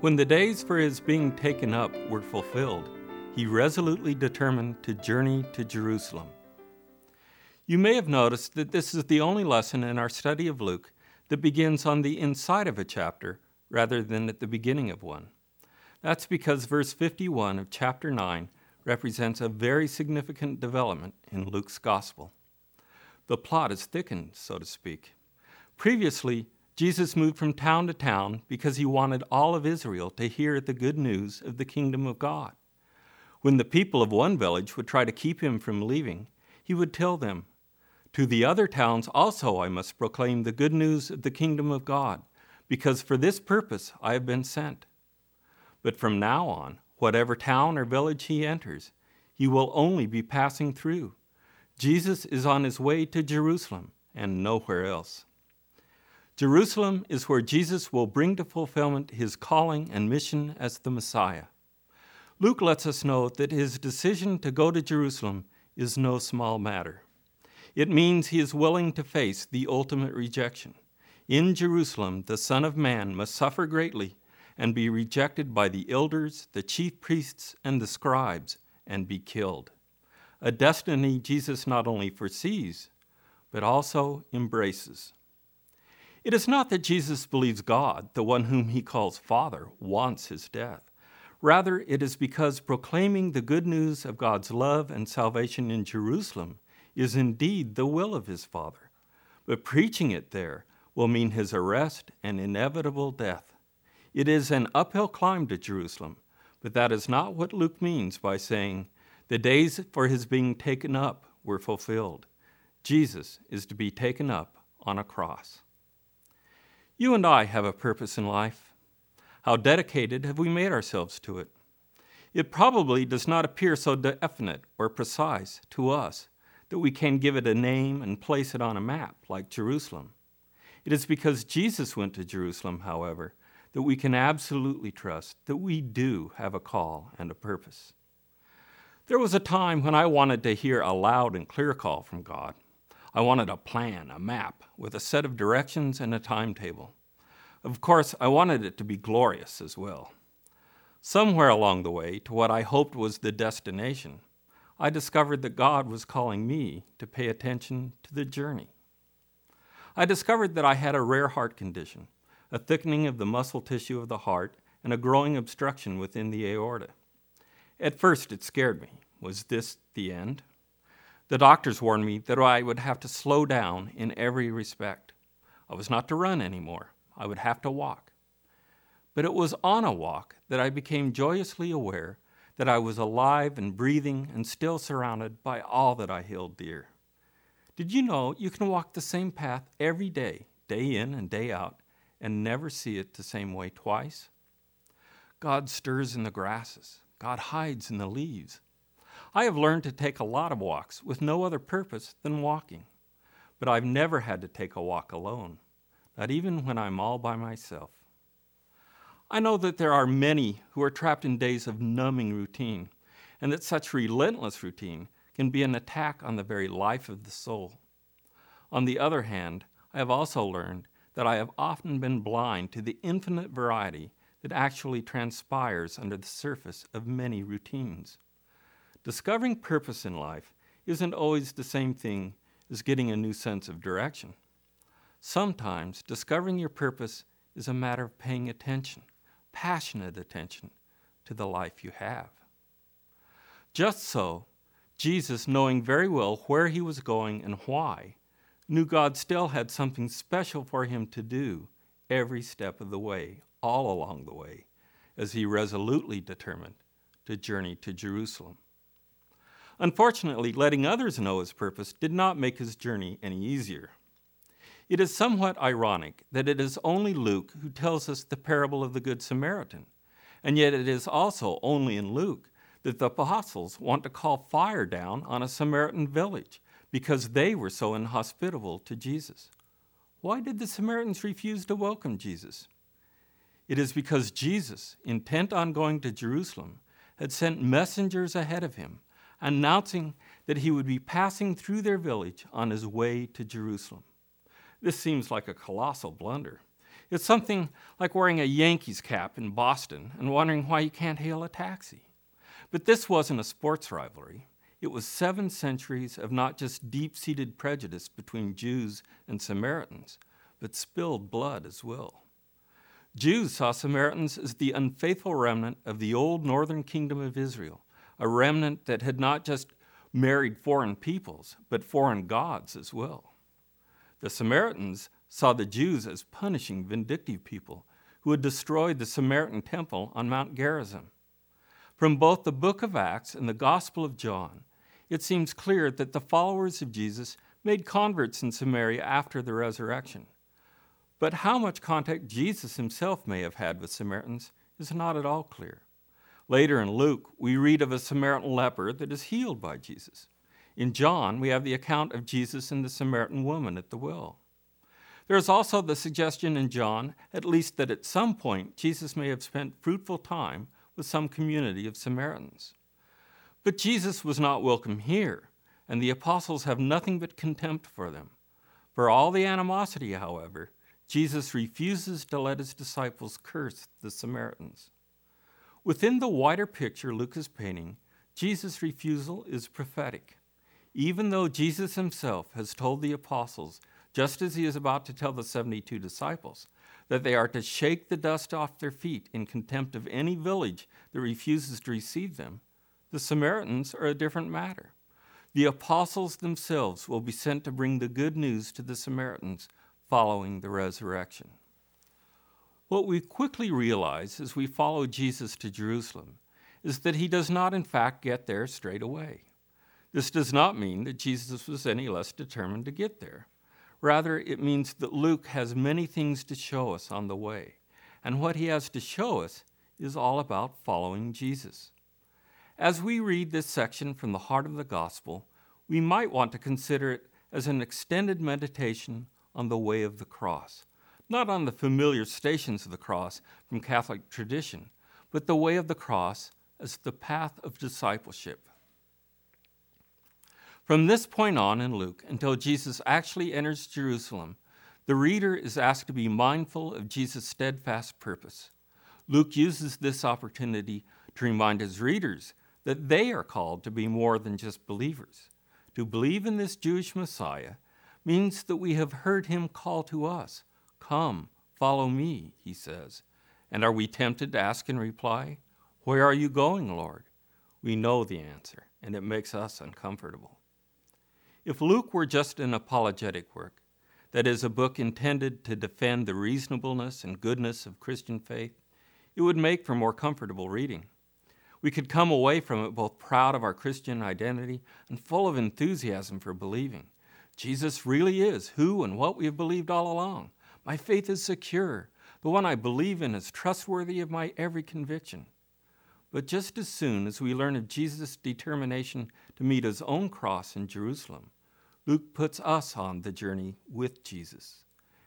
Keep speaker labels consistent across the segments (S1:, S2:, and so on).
S1: When the days for his being taken up were fulfilled, he resolutely determined to journey to Jerusalem. You may have noticed that this is the only lesson in our study of Luke that begins on the inside of a chapter rather than at the beginning of one. That's because verse 51 of chapter 9 represents a very significant development in Luke's gospel. The plot is thickened, so to speak. Previously, Jesus moved from town to town because he wanted all of Israel to hear the good news of the kingdom of God. When the people of one village would try to keep him from leaving, he would tell them, To the other towns also I must proclaim the good news of the kingdom of God, because for this purpose I have been sent. But from now on, whatever town or village he enters, he will only be passing through. Jesus is on his way to Jerusalem and nowhere else. Jerusalem is where Jesus will bring to fulfillment his calling and mission as the Messiah. Luke lets us know that his decision to go to Jerusalem is no small matter. It means he is willing to face the ultimate rejection. In Jerusalem, the Son of Man must suffer greatly and be rejected by the elders, the chief priests, and the scribes, and be killed. A destiny Jesus not only foresees, but also embraces. It is not that Jesus believes God, the one whom he calls Father, wants his death. Rather, it is because proclaiming the good news of God's love and salvation in Jerusalem is indeed the will of his Father. But preaching it there will mean his arrest and inevitable death. It is an uphill climb to Jerusalem, but that is not what Luke means by saying, the days for his being taken up were fulfilled. Jesus is to be taken up on a cross. You and I have a purpose in life. How dedicated have we made ourselves to it? It probably does not appear so definite or precise to us that we can give it a name and place it on a map like Jerusalem. It is because Jesus went to Jerusalem, however, that we can absolutely trust that we do have a call and a purpose. There was a time when I wanted to hear a loud and clear call from God. I wanted a plan, a map, with a set of directions and a timetable. Of course, I wanted it to be glorious as well. Somewhere along the way to what I hoped was the destination, I discovered that God was calling me to pay attention to the journey. I discovered that I had a rare heart condition, a thickening of the muscle tissue of the heart, and a growing obstruction within the aorta. At first, it scared me. Was this the end? The doctors warned me that I would have to slow down in every respect. I was not to run anymore, I would have to walk. But it was on a walk that I became joyously aware that I was alive and breathing and still surrounded by all that I held dear. Did you know you can walk the same path every day, day in and day out, and never see it the same way twice? God stirs in the grasses, God hides in the leaves. I have learned to take a lot of walks with no other purpose than walking, but I've never had to take a walk alone, not even when I'm all by myself. I know that there are many who are trapped in days of numbing routine, and that such relentless routine can be an attack on the very life of the soul. On the other hand, I have also learned that I have often been blind to the infinite variety that actually transpires under the surface of many routines. Discovering purpose in life isn't always the same thing as getting a new sense of direction. Sometimes discovering your purpose is a matter of paying attention, passionate attention, to the life you have. Just so, Jesus, knowing very well where he was going and why, knew God still had something special for him to do every step of the way, all along the way, as he resolutely determined to journey to Jerusalem. Unfortunately, letting others know his purpose did not make his journey any easier. It is somewhat ironic that it is only Luke who tells us the parable of the Good Samaritan, and yet it is also only in Luke that the apostles want to call fire down on a Samaritan village because they were so inhospitable to Jesus. Why did the Samaritans refuse to welcome Jesus? It is because Jesus, intent on going to Jerusalem, had sent messengers ahead of him announcing that he would be passing through their village on his way to Jerusalem. This seems like a colossal blunder. It's something like wearing a Yankees cap in Boston and wondering why you can't hail a taxi. But this wasn't a sports rivalry. It was seven centuries of not just deep seated prejudice between Jews and Samaritans, but spilled blood as well. Jews saw Samaritans as the unfaithful remnant of the old northern kingdom of Israel, a remnant that had not just married foreign peoples, but foreign gods as well. The Samaritans saw the Jews as punishing, vindictive people who had destroyed the Samaritan temple on Mount Gerizim. From both the book of Acts and the Gospel of John, it seems clear that the followers of Jesus made converts in Samaria after the resurrection. But how much contact Jesus himself may have had with Samaritans is not at all clear. Later in Luke, we read of a Samaritan leper that is healed by Jesus. In John, we have the account of Jesus and the Samaritan woman at the well. There is also the suggestion in John, at least that at some point Jesus may have spent fruitful time with some community of Samaritans. But Jesus was not welcome here, and the apostles have nothing but contempt for them. For all the animosity, however, Jesus refuses to let his disciples curse the Samaritans. Within the wider picture Luke is painting, Jesus' refusal is prophetic. Even though Jesus himself has told the apostles, just as he is about to tell the 72 disciples, that they are to shake the dust off their feet in contempt of any village that refuses to receive them, the Samaritans are a different matter. The apostles themselves will be sent to bring the good news to the Samaritans following the resurrection. What we quickly realize as we follow Jesus to Jerusalem is that he does not, in fact, get there straight away. This does not mean that Jesus was any less determined to get there. Rather, it means that Luke has many things to show us on the way, and what he has to show us is all about following Jesus. As we read this section from the heart of the gospel, we might want to consider it as an extended meditation on the way of the cross, not on the familiar stations of the cross from Catholic tradition, but the way of the cross as the path of discipleship. From this point on in Luke until Jesus actually enters Jerusalem, the reader is asked to be mindful of Jesus' steadfast purpose. Luke uses this opportunity to remind his readers that they are called to be more than just believers. To believe in this Jewish Messiah means that we have heard him call to us, Come, follow me, he says. And are we tempted to ask in reply, Where are you going, Lord? We know the answer, and it makes us uncomfortable. If Luke were just an apologetic work, that is, a book intended to defend the reasonableness and goodness of Christian faith, it would make for more comfortable reading. We could come away from it both proud of our Christian identity and full of enthusiasm for believing. Jesus really is who and what we have believed all along. My faith is secure. The one I believe in is trustworthy of my every conviction. But just as soon as we learn of Jesus' determination to meet his own cross in Jerusalem, Luke puts us on the journey with Jesus.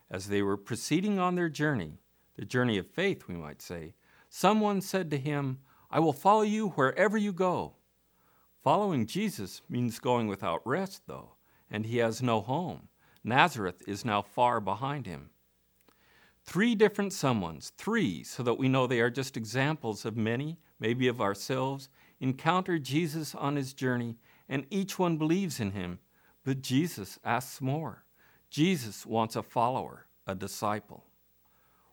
S1: As they were proceeding on their journey, the journey of faith, we might say, someone said to him, I will follow you wherever you go. Following Jesus means going without rest, though and he has no home. Nazareth is now far behind him. Three different someones, three, so that we know they are just examples of many, maybe of ourselves, encounter Jesus on his journey, and each one believes in him. But Jesus asks more. Jesus wants a follower, a disciple.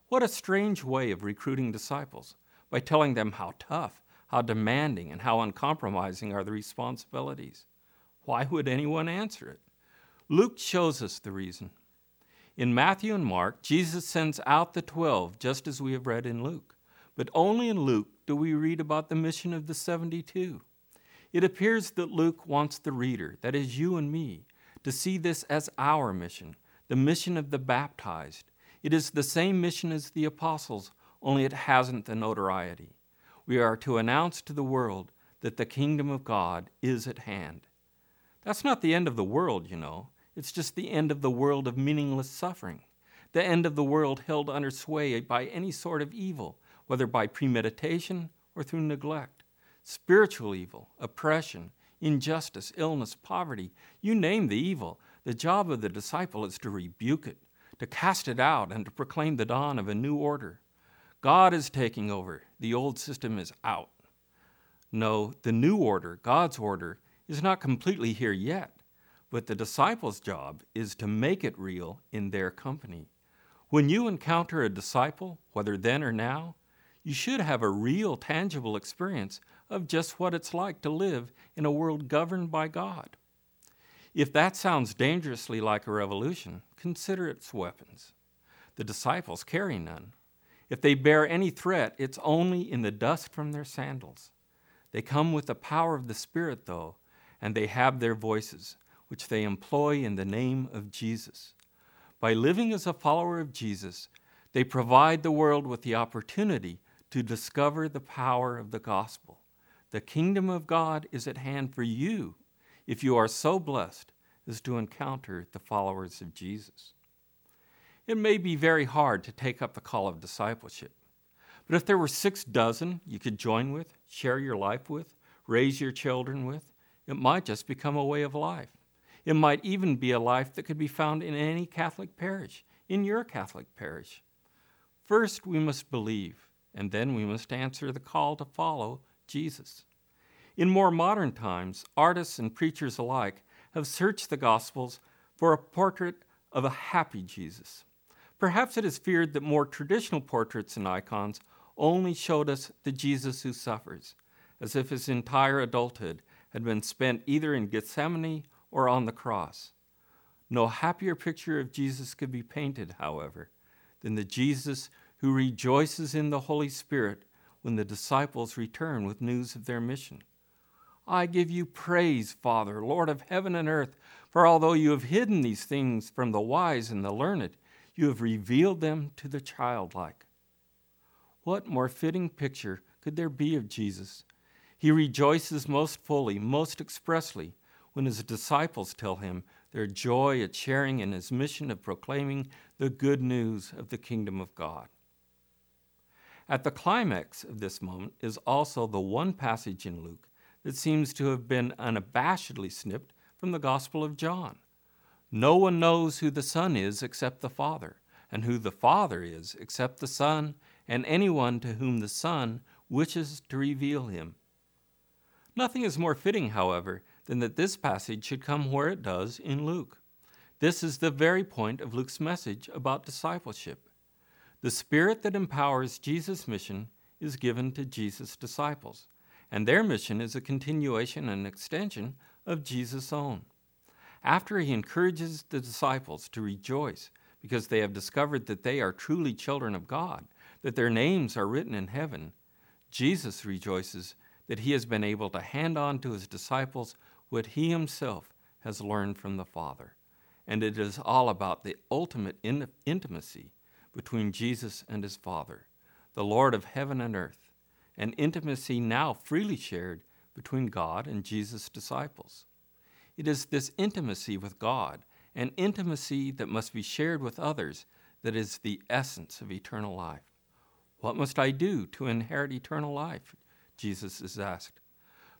S1: What a strange way of recruiting disciples by telling them how tough, how demanding, and how uncompromising are the responsibilities. Why would anyone answer it? Luke shows us the reason. In Matthew and Mark, Jesus sends out the 12, just as we have read in Luke. But only in Luke do we read about the mission of the 72. It appears that Luke wants the reader, that is, you and me, to see this as our mission, the mission of the baptized. It is the same mission as the apostles, only it hasn't the notoriety. We are to announce to the world that the kingdom of God is at hand. That's not the end of the world, you know. It's just the end of the world of meaningless suffering, the end of the world held under sway by any sort of evil, whether by premeditation or through neglect. Spiritual evil, oppression, injustice, illness, poverty you name the evil. The job of the disciple is to rebuke it, to cast it out and to proclaim the dawn of a new order. God is taking over, the old system is out. No, the new order, God's order, is not completely here yet, but the disciples' job is to make it real in their company. When you encounter a disciple, whether then or now, you should have a real, tangible experience of just what it's like to live in a world governed by God. If that sounds dangerously like a revolution, consider its weapons. The disciples carry none. If they bear any threat, it's only in the dust from their sandals. They come with the power of the Spirit, though, and they have their voices, which they employ in the name of Jesus. By living as a follower of Jesus, they provide the world with the opportunity to discover the power of the gospel. The kingdom of God is at hand for you if you are so blessed as to encounter the followers of Jesus. It may be very hard to take up the call of discipleship, but if there were six dozen you could join with, share your life with, raise your children with, it might just become a way of life. It might even be a life that could be found in any Catholic parish, in your Catholic parish. First, we must believe, and then we must answer the call to follow Jesus. In more modern times, artists and preachers alike have searched the Gospels for a portrait of a happy Jesus. Perhaps it is feared that more traditional portraits and icons only showed us the Jesus who suffers, as if his entire adulthood had been spent either in Gethsemane or on the cross. No happier picture of Jesus could be painted, however, than the Jesus who rejoices in the Holy Spirit when the disciples return with news of their mission. I give you praise, Father, Lord of heaven and earth, for although you have hidden these things from the wise and the learned, you have revealed them to the childlike. What more fitting picture could there be of Jesus? He rejoices most fully, most expressly, when his disciples tell him their joy at sharing in his mission of proclaiming the good news of the kingdom of God. At the climax of this moment is also the one passage in Luke that seems to have been unabashedly snipped from the Gospel of John. No one knows who the Son is except the Father, and who the Father is except the Son, and anyone to whom the Son wishes to reveal him. Nothing is more fitting, however, than that this passage should come where it does in Luke. This is the very point of Luke's message about discipleship. The Spirit that empowers Jesus' mission is given to Jesus' disciples and their mission is a continuation and extension of Jesus' own. After he encourages the disciples to rejoice because they have discovered that they are truly children of God, that their names are written in heaven, Jesus rejoices that he has been able to hand on to his disciples what he himself has learned from the Father. And it is all about the ultimate in- intimacy between Jesus and his Father, the Lord of heaven and earth an intimacy now freely shared between God and Jesus' disciples. It is this intimacy with God an intimacy that must be shared with others that is the essence of eternal life. What must I do to inherit eternal life? Jesus is asked.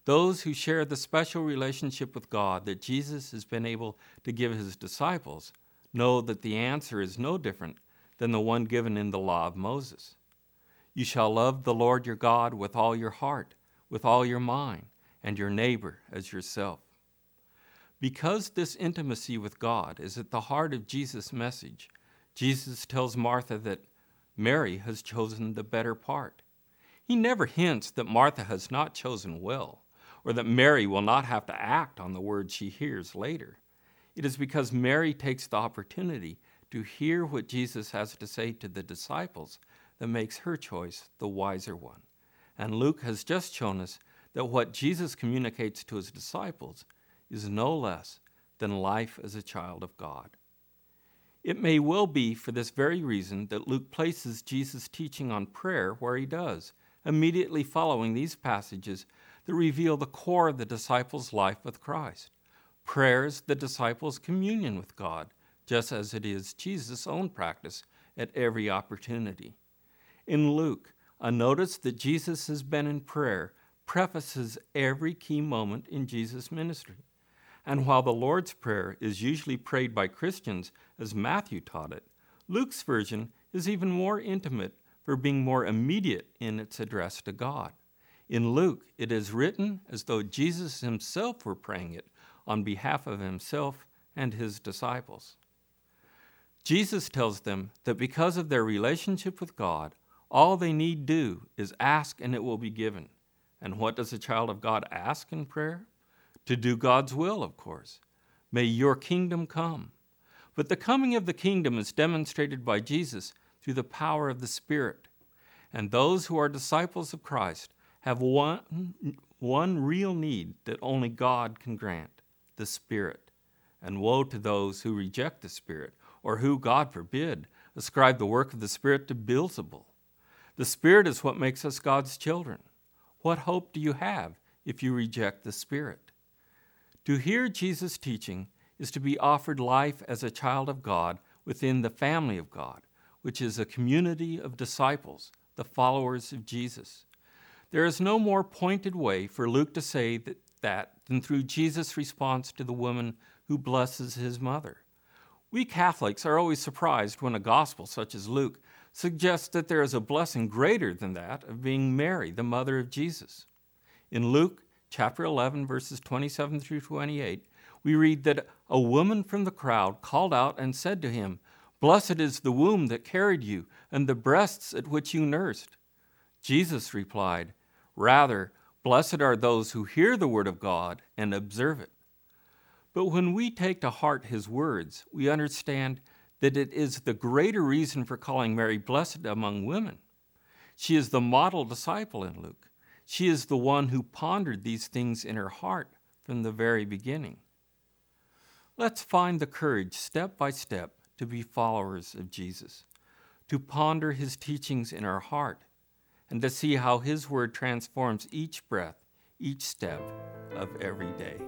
S1: Those who share the special relationship with God that Jesus has been able to give his disciples know that the answer is no different than the one given in the law of Moses. You shall love the Lord your God with all your heart, with all your mind, and your neighbor as yourself. Because this intimacy with God is at the heart of Jesus' message, Jesus tells Martha that Mary has chosen the better part. He never hints that Martha has not chosen well, or that Mary will not have to act on the words she hears later. It is because Mary takes the opportunity to hear what Jesus has to say to the disciples that makes her choice the wiser one. And Luke has just shown us that what Jesus communicates to his disciples is no less than life as a child of God. It may well be for this very reason that Luke places Jesus' teaching on prayer where he does, immediately following these passages that reveal the core of the disciples' life with Christ. Prayer is the disciples' communion with God, just as it is Jesus' own practice at every opportunity in Luke, a notice that Jesus has been in prayer prefaces every key moment in Jesus' ministry. And while the Lord's Prayer is usually prayed by Christians as Matthew taught it, Luke's version is even more intimate for being more immediate in its address to God. In Luke, it is written as though Jesus himself were praying it on behalf of himself and his disciples. Jesus tells them that because of their relationship with God, all they need do is ask and it will be given. And what does a child of God ask in prayer? To do God's will, of course. May your kingdom come. But the coming of the kingdom is demonstrated by Jesus through the power of the Spirit. And those who are disciples of Christ have one, one real need that only God can grant the Spirit. And woe to those who reject the Spirit, or who, God forbid, ascribe the work of the Spirit to Beelzebul. The Spirit is what makes us God's children. What hope do you have if you reject the Spirit? To hear Jesus' teaching is to be offered life as a child of God within the family of God, which is a community of disciples, the followers of Jesus. There is no more pointed way for Luke to say that, that than through Jesus' response to the woman who blesses his mother. We Catholics are always surprised when a gospel such as Luke suggests that there is a blessing greater than that of being Mary, the mother of Jesus. In Luke chapter 11, verses 27 through 28, we read that a woman from the crowd called out and said to him, Blessed is the womb that carried you, and the breasts at which you nursed. Jesus replied, Rather, blessed are those who hear the word of God and observe it. But when we take to heart his words, we understand that it is the greater reason for calling Mary blessed among women. She is the model disciple in Luke. She is the one who pondered these things in her heart from the very beginning. Let's find the courage, step by step, to be followers of Jesus, to ponder his teachings in our heart, and to see how his word transforms each breath, each step of every day.